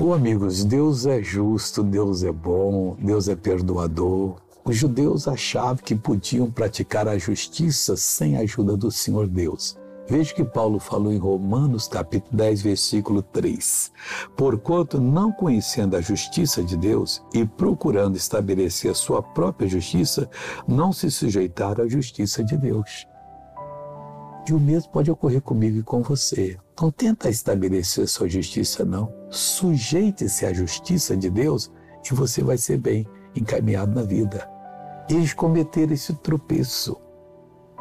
Oh, amigos, Deus é justo, Deus é bom, Deus é perdoador. Os judeus achavam que podiam praticar a justiça sem a ajuda do Senhor Deus. Veja que Paulo falou em Romanos, capítulo 10, versículo 3. Porquanto, não conhecendo a justiça de Deus e procurando estabelecer a sua própria justiça, não se sujeitaram à justiça de Deus. E o mesmo pode ocorrer comigo e com você. Não tenta estabelecer sua justiça, não. Sujeite-se à justiça de Deus e você vai ser bem encaminhado na vida. Eles cometeram esse tropeço.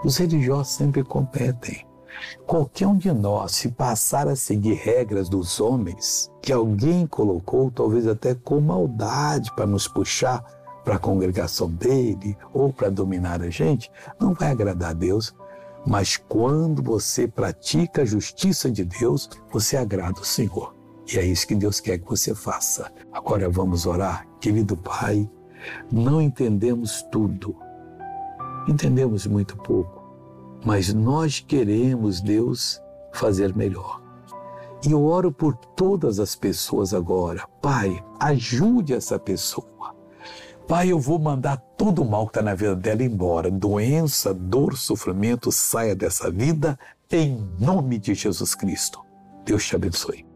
Os religiosos sempre competem. Qualquer um de nós, se passar a seguir regras dos homens que alguém colocou, talvez até com maldade para nos puxar para a congregação dele ou para dominar a gente, não vai agradar a Deus. Mas quando você pratica a justiça de Deus, você agrada o Senhor. E é isso que Deus quer que você faça. Agora vamos orar. Querido Pai, não entendemos tudo. Entendemos muito pouco. Mas nós queremos, Deus, fazer melhor. E eu oro por todas as pessoas agora. Pai, ajude essa pessoa. Pai, eu vou mandar todo o mal que está na vida dela embora. Doença, dor, sofrimento, saia dessa vida em nome de Jesus Cristo. Deus te abençoe.